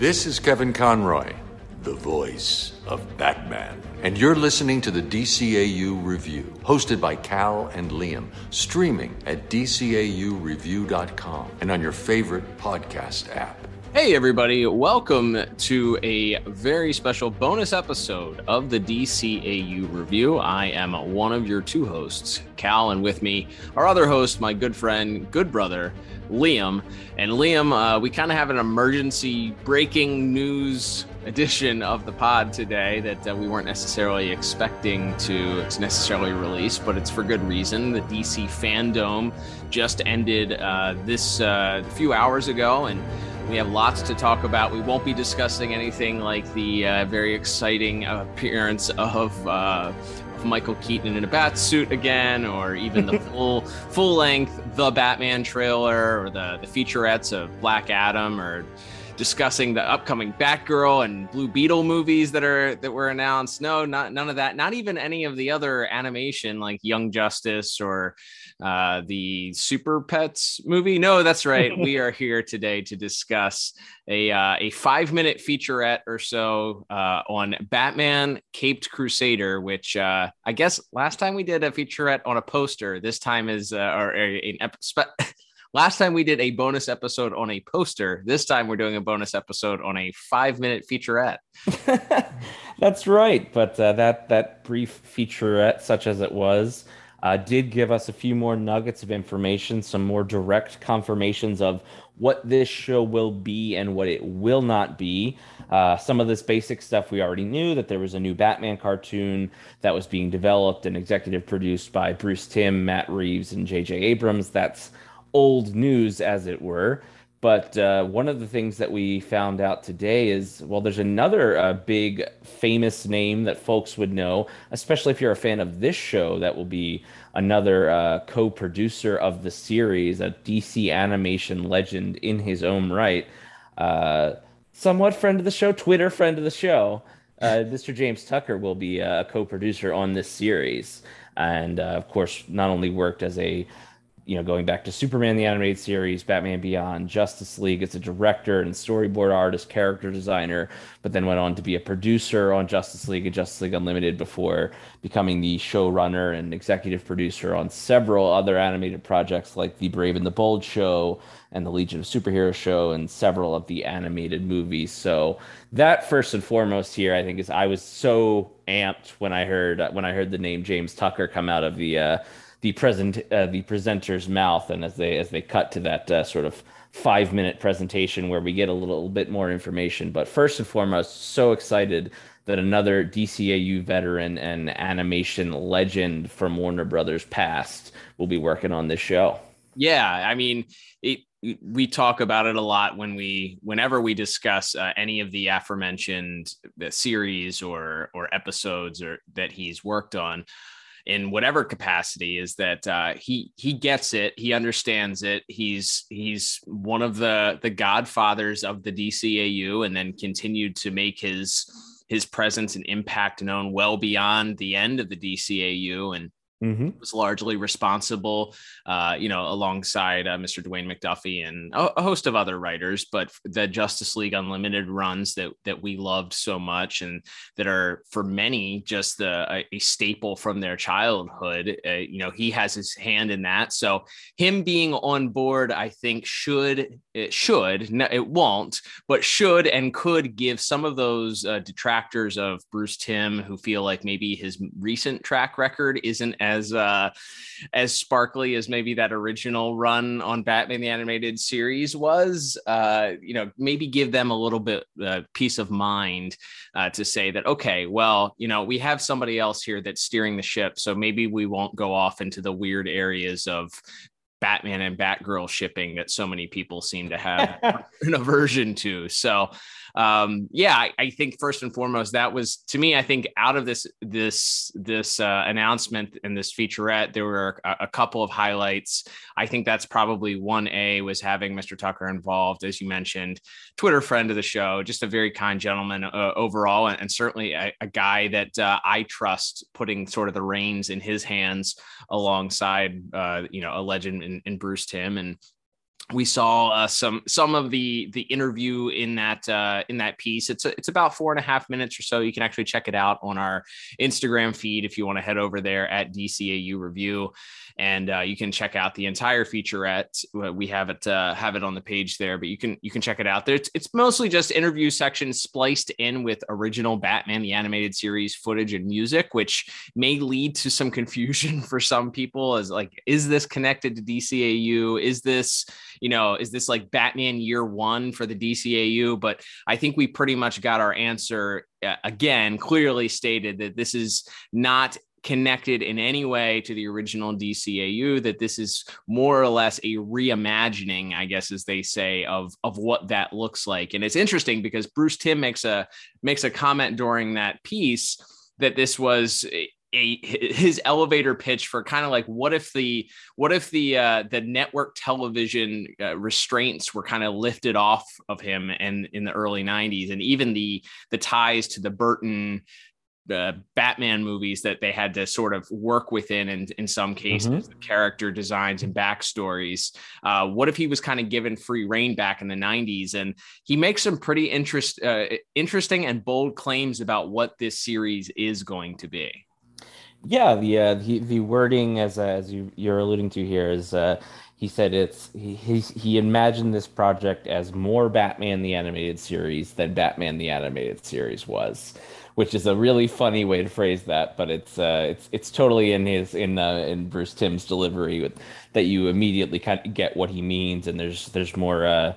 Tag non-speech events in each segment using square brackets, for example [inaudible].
This is Kevin Conroy, the voice of Batman. And you're listening to the DCAU Review, hosted by Cal and Liam, streaming at DCAUReview.com and on your favorite podcast app. Hey, everybody, welcome to a very special bonus episode of the DCAU Review. I am one of your two hosts, Cal, and with me, our other host, my good friend, good brother, Liam. And Liam, uh, we kind of have an emergency breaking news edition of the pod today that uh, we weren't necessarily expecting to, necessarily release, but it's for good reason. The DC Fandome just ended uh, this uh, few hours ago, and we have lots to talk about. We won't be discussing anything like the uh, very exciting appearance of uh, Michael Keaton in a bat suit again, or even the [laughs] full full length The Batman trailer, or the the featurettes of Black Adam, or discussing the upcoming Batgirl and Blue Beetle movies that are that were announced. No, not none of that. Not even any of the other animation like Young Justice or uh, the Super Pets movie. No, that's right. [laughs] we are here today to discuss a uh, a five minute featurette or so uh, on Batman Caped Crusader, which uh, I guess last time we did a featurette on a poster. This time is uh, or an episode. [laughs] Last time we did a bonus episode on a poster. This time we're doing a bonus episode on a five minute featurette. [laughs] That's right. But uh, that that brief featurette, such as it was, uh, did give us a few more nuggets of information, some more direct confirmations of what this show will be and what it will not be. Uh, some of this basic stuff we already knew that there was a new Batman cartoon that was being developed and executive produced by Bruce Timm, Matt Reeves, and J.J. Abrams. That's old news, as it were. But uh, one of the things that we found out today is well, there's another uh, big famous name that folks would know, especially if you're a fan of this show, that will be another uh, co producer of the series, a DC animation legend in his own right. Uh, somewhat friend of the show, Twitter friend of the show. Uh, Mr. James Tucker will be a co producer on this series. And uh, of course, not only worked as a you know, going back to Superman the animated series, Batman Beyond, Justice League as a director and storyboard artist, character designer, but then went on to be a producer on Justice League and Justice League Unlimited before becoming the showrunner and executive producer on several other animated projects like the Brave and the Bold show and the Legion of Superheroes show and several of the animated movies. So that first and foremost here, I think is I was so amped when I heard when I heard the name James Tucker come out of the uh, the present uh, the presenter's mouth, and as they as they cut to that uh, sort of five minute presentation where we get a little bit more information. But first and foremost, so excited that another DCAU veteran and animation legend from Warner Brothers past will be working on this show. Yeah, I mean, it, we talk about it a lot when we whenever we discuss uh, any of the aforementioned the series or or episodes or that he's worked on in whatever capacity is that uh, he he gets it he understands it. He's he's one of the the godfathers of the DCAU and then continued to make his his presence and impact known well beyond the end of the DCAU and Mm-hmm. was largely responsible, uh, you know, alongside uh, Mr. Dwayne McDuffie and a, a, host of other writers. But the Justice League Unlimited runs that that we loved so much and that are for many just the, a, a staple from their childhood. Uh, you know, he has his hand in that. So him being on board, I think, should it should no, it won't, but should and could give some of those uh, detractors of Bruce Timm who feel like maybe his recent track record isn't as uh, as sparkly as maybe that original run on Batman the Animated Series was. Uh, you know, maybe give them a little bit uh, peace of mind uh, to say that okay, well, you know, we have somebody else here that's steering the ship, so maybe we won't go off into the weird areas of Batman and Batgirl shipping that so many people seem to have [laughs] an aversion to. So um, yeah, I, I, think first and foremost that was to me. I think out of this this this uh, announcement and this featurette, there were a, a, couple of highlights. I think that's probably one A was having Mr. Tucker involved, as you mentioned, Twitter friend of the show, just a very kind gentleman uh, overall, and, and certainly a, a, guy that uh, I trust putting sort of the reins in his hands alongside uh, you know a legend in, in Bruce Timm and we saw uh, some some of the the interview in that uh, in that piece. It's a, it's about four and a half minutes or so. You can actually check it out on our Instagram feed if you want to head over there at DCAU Review, and uh, you can check out the entire featurette. We have it uh, have it on the page there, but you can you can check it out there. It's, it's mostly just interview sections spliced in with original Batman the animated series footage and music, which may lead to some confusion [laughs] for some people. As like, is this connected to DCAU? Is this you know, is this like Batman year one for the DCAU? But I think we pretty much got our answer uh, again, clearly stated that this is not connected in any way to the original DCAU that this is more or less a reimagining I guess as they say of of what that looks like. And it's interesting because Bruce Timm makes a makes a comment during that piece that this was a his elevator pitch for kind of like what if the what if the uh, the network television uh, restraints were kind of lifted off of him and in the early 90s and even the the ties to the Burton uh, Batman movies that they had to sort of work within and in some cases mm-hmm. character designs and backstories. Uh, what if he was kind of given free reign back in the 90s and he makes some pretty interest uh, interesting and bold claims about what this series is going to be. Yeah, the uh, the, the wording as uh, as you you're alluding to here is uh, he said it's he he imagined this project as more Batman the animated series than Batman the animated series was, which is a really funny way to phrase that, but it's uh, it's it's totally in his in uh, in Bruce Timm's delivery with, that you immediately kind of get what he means, and there's there's more. Uh,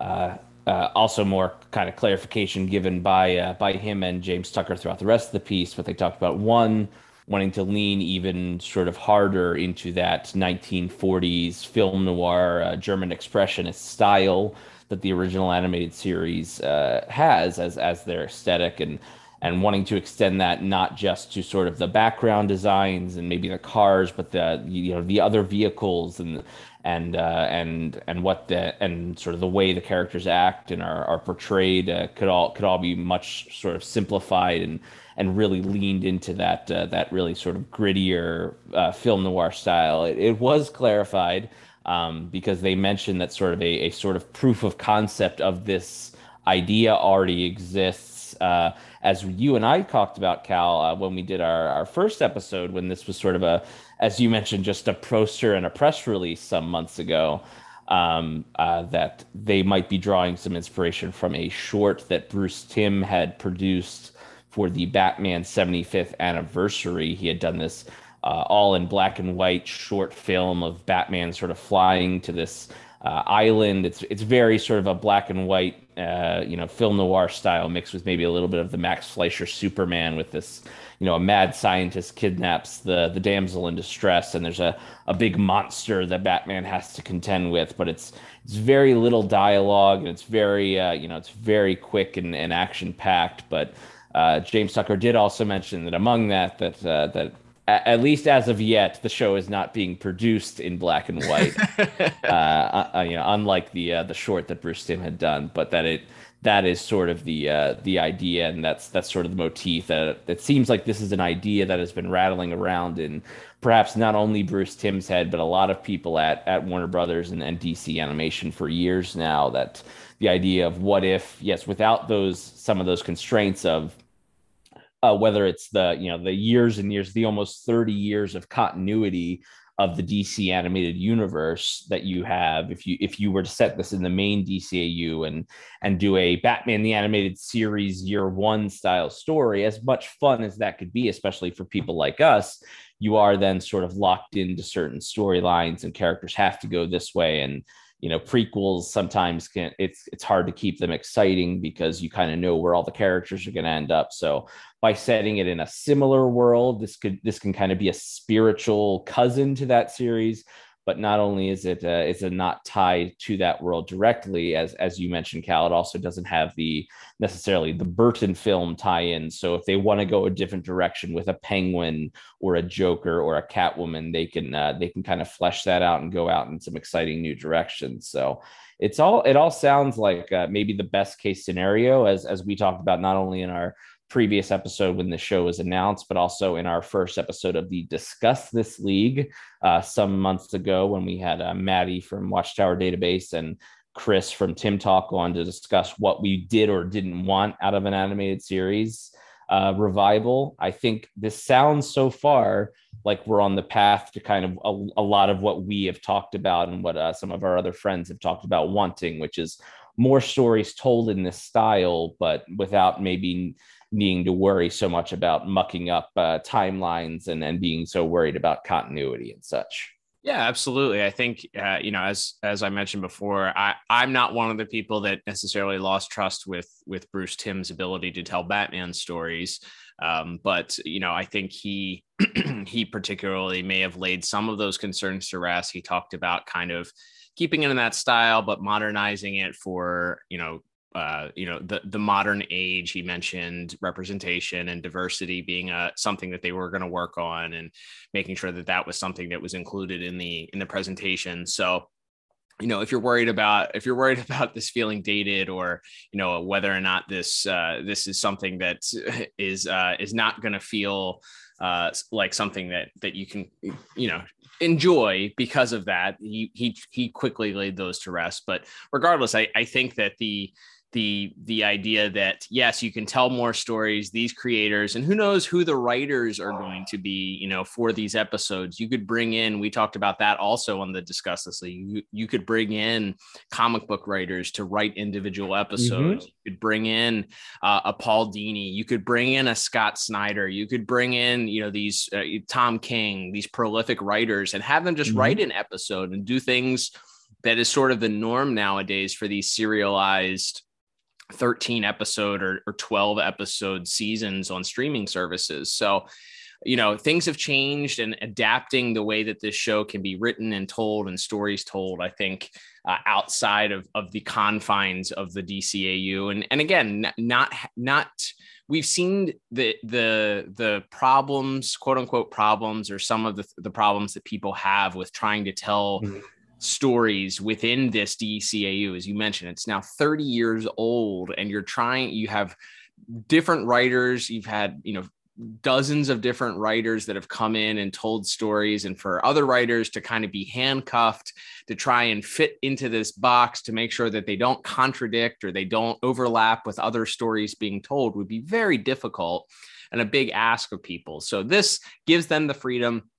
uh, uh, also more kind of clarification given by uh, by him and James Tucker throughout the rest of the piece. But they talked about one wanting to lean even sort of harder into that 1940s film noir uh, German expressionist style that the original animated series uh, has as as their aesthetic and and wanting to extend that not just to sort of the background designs and maybe the cars but the you know the other vehicles and and uh, and and what the and sort of the way the characters act and are, are portrayed uh, could all could all be much sort of simplified and and really leaned into that uh, that really sort of grittier uh, film noir style. It, it was clarified um, because they mentioned that sort of a, a sort of proof of concept of this idea already exists. Uh, as you and I talked about, Cal, uh, when we did our, our first episode, when this was sort of a, as you mentioned, just a poster and a press release some months ago. Um, uh, that they might be drawing some inspiration from a short that Bruce Timm had produced for the Batman 75th anniversary. He had done this uh, all in black and white short film of Batman sort of flying to this uh, island. It's it's very sort of a black and white, uh, you know, film noir style mixed with maybe a little bit of the Max Fleischer Superman with this, you know, a mad scientist kidnaps the the damsel in distress, and there's a a big monster that Batman has to contend with. But it's it's very little dialogue and it's very uh, you know it's very quick and, and action packed, but uh, James Tucker did also mention that among that, that uh, that at least as of yet, the show is not being produced in black and white. Uh, [laughs] uh, uh, you know, unlike the uh, the short that Bruce Timm had done, but that it that is sort of the uh, the idea, and that's that's sort of the motif. That it seems like this is an idea that has been rattling around in perhaps not only Bruce Timm's head, but a lot of people at at Warner Brothers and, and DC Animation for years now. That the idea of what if, yes, without those some of those constraints of uh, whether it's the you know the years and years, the almost thirty years of continuity of the DC animated universe that you have if you if you were to set this in the main DCAU and and do a Batman the animated series year 1 style story as much fun as that could be especially for people like us you are then sort of locked into certain storylines and characters have to go this way and you know prequels sometimes can it's it's hard to keep them exciting because you kind of know where all the characters are going to end up. So by setting it in a similar world this could this can kind of be a spiritual cousin to that series but not only is it uh, is it not tied to that world directly as as you mentioned cal it also doesn't have the necessarily the burton film tie-in. So if they want to go a different direction with a penguin or a joker or a catwoman they can uh, they can kind of flesh that out and go out in some exciting new directions. So it's all it all sounds like uh, maybe the best case scenario as as we talked about not only in our previous episode when the show was announced, but also in our first episode of the Discuss This League uh, some months ago when we had uh, Maddie from Watchtower Database and Chris from Tim Talk on to discuss what we did or didn't want out of an animated series uh, revival. I think this sounds so far like we're on the path to kind of a, a lot of what we have talked about and what uh, some of our other friends have talked about wanting, which is more stories told in this style, but without maybe needing to worry so much about mucking up uh, timelines and then being so worried about continuity and such. Yeah, absolutely. I think uh, you know, as as I mentioned before, I I'm not one of the people that necessarily lost trust with with Bruce Timm's ability to tell Batman stories. Um, but you know, I think he [clears throat] he particularly may have laid some of those concerns to rest. He talked about kind of keeping it in that style, but modernizing it for you know uh, you know the the modern age. He mentioned representation and diversity being a uh, something that they were going to work on, and making sure that that was something that was included in the in the presentation. So you know if you're worried about if you're worried [laughs] about this feeling dated or you know whether or not this uh, this is something that [laughs] is uh, is not going to feel uh, like something that that you can you know enjoy because of that he he he quickly laid those to rest but regardless i i think that the the the idea that yes you can tell more stories these creators and who knows who the writers are going to be you know for these episodes you could bring in we talked about that also on the discuss this league you, you could bring in comic book writers to write individual episodes mm-hmm. you could bring in uh, a paul dini you could bring in a scott snyder you could bring in you know these uh, tom king these prolific writers and have them just mm-hmm. write an episode and do things that is sort of the norm nowadays for these serialized 13 episode or, or 12 episode seasons on streaming services. So, you know, things have changed and adapting the way that this show can be written and told and stories told, I think, uh, outside of, of the confines of the DCAU. And, and again, not, not, we've seen the, the, the problems, quote unquote problems, or some of the, the problems that people have with trying to tell mm-hmm stories within this DCAU. As you mentioned, it's now 30 years old, and you're trying, you have different writers, you've had, you know, dozens of different writers that have come in and told stories and for other writers to kind of be handcuffed to try and fit into this box to make sure that they don't contradict or they don't overlap with other stories being told would be very difficult and a big ask of people so this gives them the freedom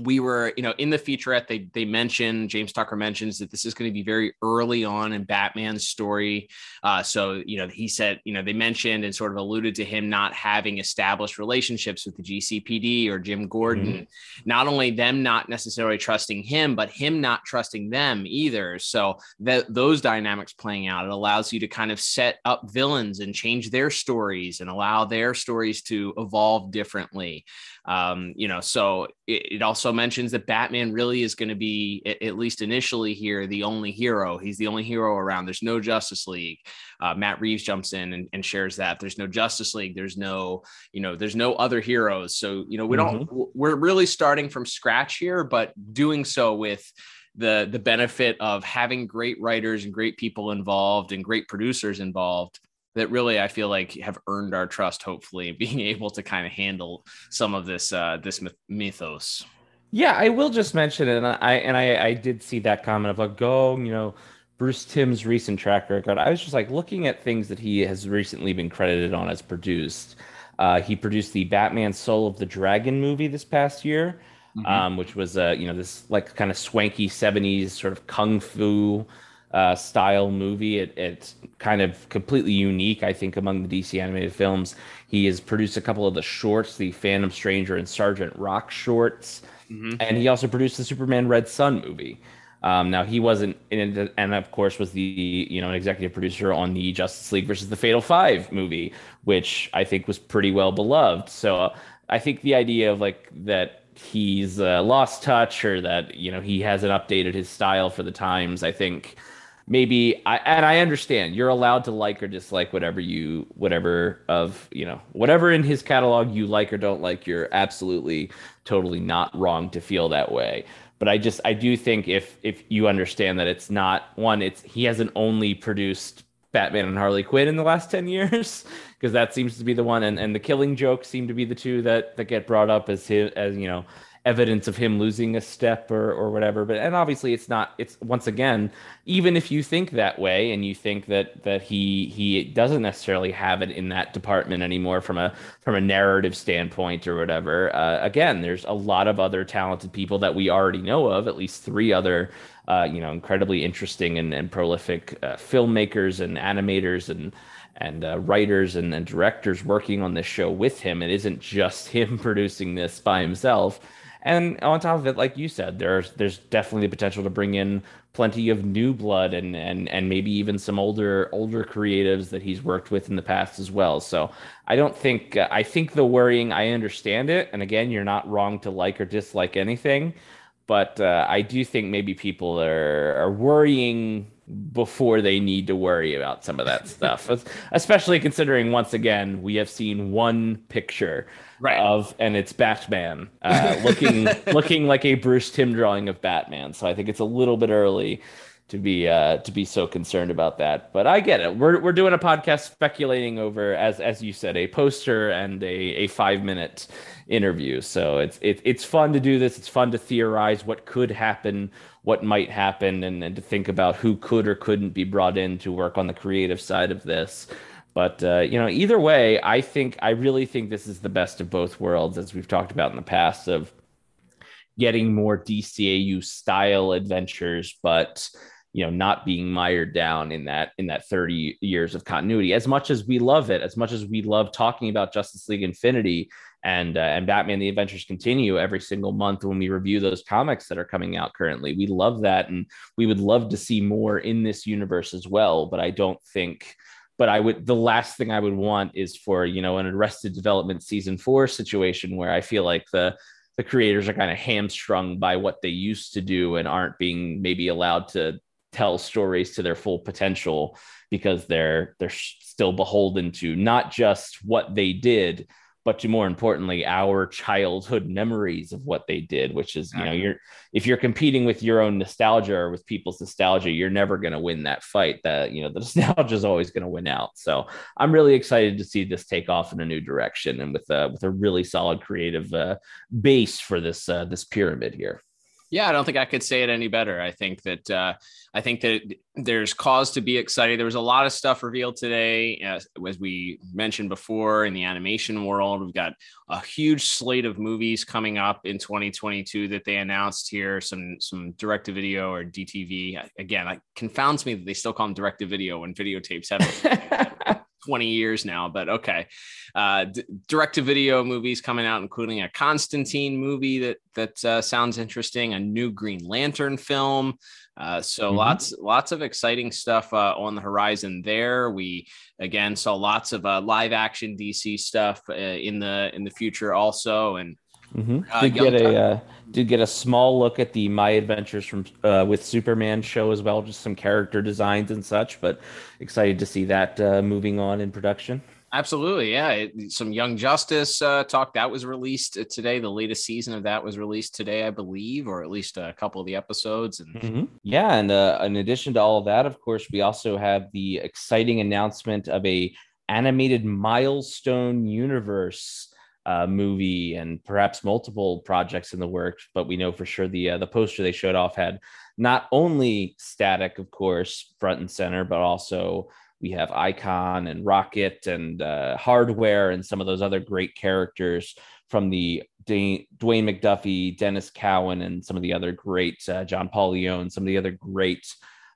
we were, you know, in the featurette, they they mentioned James Tucker mentions that this is going to be very early on in Batman's story. Uh, so, you know, he said, you know, they mentioned and sort of alluded to him not having established relationships with the GCPD or Jim Gordon. Mm-hmm. Not only them not necessarily trusting him, but him not trusting them either. So that those dynamics playing out, it allows you to kind of set up villains and change their stories and allow their stories to evolve differently. Um, you know, so it, it, also mentions that Batman really is going to be, at, least initially here, the only hero. He's the only hero around. There's no Justice League. Uh, Matt Reeves jumps in and, and, shares that there's no Justice League. There's no, you know, there's no other heroes. So, you know, we mm-hmm. don't, we're really starting from scratch here, but doing so with, the the benefit of having great writers and great people involved and great producers involved that really I feel like have earned our trust, hopefully, [laughs] being able to kind of handle some of this uh, this mythos. Yeah, I will just mention it, and I and I, I did see that comment of like, go, you know, Bruce Timm's recent track record. I was just like looking at things that he has recently been credited on as produced. Uh, he produced the Batman Soul of the Dragon movie this past year, mm-hmm. um, which was uh, you know this like kind of swanky '70s sort of kung fu uh, style movie. It, it's kind of completely unique, I think, among the DC animated films. He has produced a couple of the shorts, the Phantom Stranger and Sergeant Rock shorts, mm-hmm. and he also produced the Superman Red Sun movie. Um, now he wasn't in and of course was the you know an executive producer on the Justice League versus the Fatal Five movie, which I think was pretty well beloved. So uh, I think the idea of like that he's uh, lost touch or that you know he hasn't updated his style for the times. I think maybe I and I understand you're allowed to like or dislike whatever you whatever of you know whatever in his catalog you like or don't like. You're absolutely totally not wrong to feel that way. But I just I do think if if you understand that it's not one, it's he hasn't only produced Batman and Harley Quinn in the last 10 years [laughs] because that seems to be the one and, and the killing joke seem to be the two that that get brought up as his, as you know evidence of him losing a step or or whatever but and obviously it's not it's once again even if you think that way and you think that that he he doesn't necessarily have it in that department anymore from a from a narrative standpoint or whatever uh, again there's a lot of other talented people that we already know of at least three other uh, you know incredibly interesting and, and prolific uh, filmmakers and animators and and uh, writers and, and directors working on this show with him. It isn't just [laughs] him producing this by himself. And on top of it, like you said, there's there's definitely the potential to bring in plenty of new blood and and and maybe even some older older creatives that he's worked with in the past as well. So I don't think uh, I think the worrying I understand it. And again, you're not wrong to like or dislike anything, but uh, I do think maybe people are are worrying before they need to worry about some of that [laughs] stuff especially considering once again we have seen one picture right. of and it's batman uh, looking [laughs] looking like a bruce timm drawing of batman so i think it's a little bit early to be uh, to be so concerned about that. But I get it. We're we're doing a podcast speculating over as as you said a poster and a, a five minute interview. So it's it, it's fun to do this. It's fun to theorize what could happen, what might happen, and, and to think about who could or couldn't be brought in to work on the creative side of this. But uh, you know, either way, I think I really think this is the best of both worlds, as we've talked about in the past of getting more DCAU style adventures, but you know not being mired down in that in that 30 years of continuity. As much as we love it as much as we love talking about justice league infinity and uh, and batman the adventures continue every single month when we review those comics that are coming out currently we love that and we would love to see more in this universe as well but i don't think but I would the last thing I would want is for you know an Arrested Development season four situation where I feel like the the creators are kind of hamstrung by what they used to do and aren't being maybe allowed to tell stories to their full potential because they're they're still beholden to not just what they did but to more importantly our childhood memories of what they did which is you know you're if you're competing with your own nostalgia or with people's nostalgia you're never going to win that fight that you know the [laughs] nostalgia is always going to win out. So i'm really excited to see this take off in a new direction and with a with a really solid creative uh, base for this uh, this pyramid here yeah, I don't think I could say it any better. I think that uh, I think that there's cause to be excited. There was a lot of stuff revealed today, as, as we mentioned before, in the animation world. We've got a huge slate of movies coming up in 2022 that they announced here. Some some direct to video or DTV. Again, it confounds me that they still call them direct to video when videotapes have [laughs] 20 years now, but okay. Uh, d- direct to video movies coming out, including a Constantine movie that that uh, sounds interesting, a new Green Lantern film. Uh, so mm-hmm. lots lots of exciting stuff uh, on the horizon there. We again saw lots of uh, live action DC stuff uh, in the in the future also, and Mm-hmm. Uh, did get a uh, did get a small look at the My Adventures from uh, with Superman show as well, just some character designs and such. But excited to see that uh, moving on in production. Absolutely, yeah. It, some Young Justice uh, talk that was released uh, today. The latest season of that was released today, I believe, or at least a couple of the episodes. And mm-hmm. yeah, and in addition to all of that, of course, we also have the exciting announcement of a animated milestone universe uh, movie and perhaps multiple projects in the works. But we know for sure the uh, the poster they showed off had not only static, of course, front and center, but also we have Icon and Rocket and uh, Hardware and some of those other great characters from the Dwayne McDuffie, Denys Cowan, and some of the other great uh, John Paul Leon, some of the other great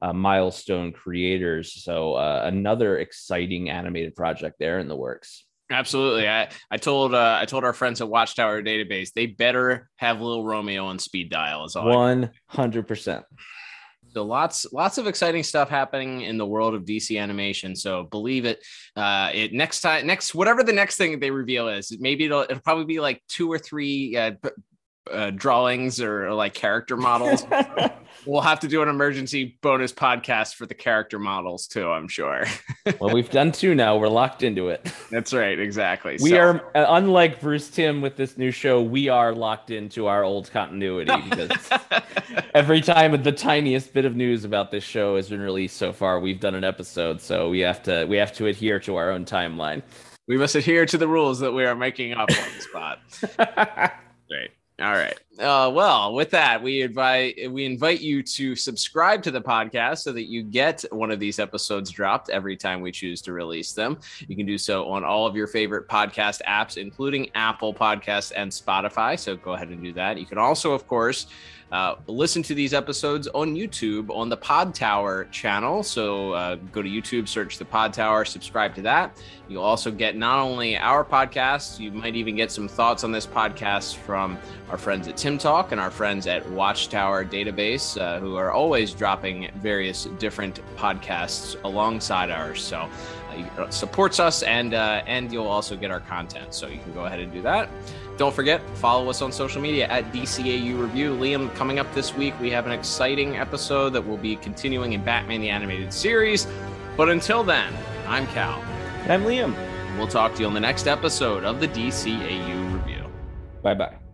uh, milestone creators. So uh, another exciting animated project there in the works. Absolutely. I, I told uh, I told our friends at Watchtower Database they better have Little Romeo on speed dial as One hundred percent. So lots lots of exciting stuff happening in the world of DC animation. So believe it. Uh, it next time next whatever the next thing they reveal is, maybe it'll it'll probably be like two or three uh, uh, drawings or like character models. [laughs] we'll have to do an emergency bonus podcast for the character models too. I'm sure. well, we've [laughs] done two now. We're locked into it. That's right. Exactly. We so. are uh, unlike Bruce Timm with this new show. We are locked into our old continuity [laughs] because every time the tiniest bit of news about this show has been released so far, we've done an episode. So we have to we have to adhere to our own timeline. We must adhere to the rules that we are making up on the spot. Great. All right. Uh, well, with that, we invite we invite you to subscribe to the podcast so that you get one of these episodes dropped every time we choose to release them. You can do so on all of your favorite podcast apps, including Apple Podcasts and Spotify. So go ahead and do that. You can also, of course, uh, listen to these episodes on YouTube on the Podtower channel. So uh, go to YouTube, search the Podtower, subscribe to that. You'll also get not only our podcast, you might even get some thoughts on this podcast from our friends at Tim Talk and our friends at Watchtower Database, uh, who are always dropping various different podcasts alongside ours. So uh, uh supports us, and uh, and you'll also get our content. So you can go ahead and do that. Don't forget, follow us on social media at DCAU Review. Liam, coming up this week, we have an exciting episode that will be continuing in Batman the Animated Series. But until then, I'm Cal. And I'm Liam. We'll talk to you on the next episode of the DCAU Review. Bye bye.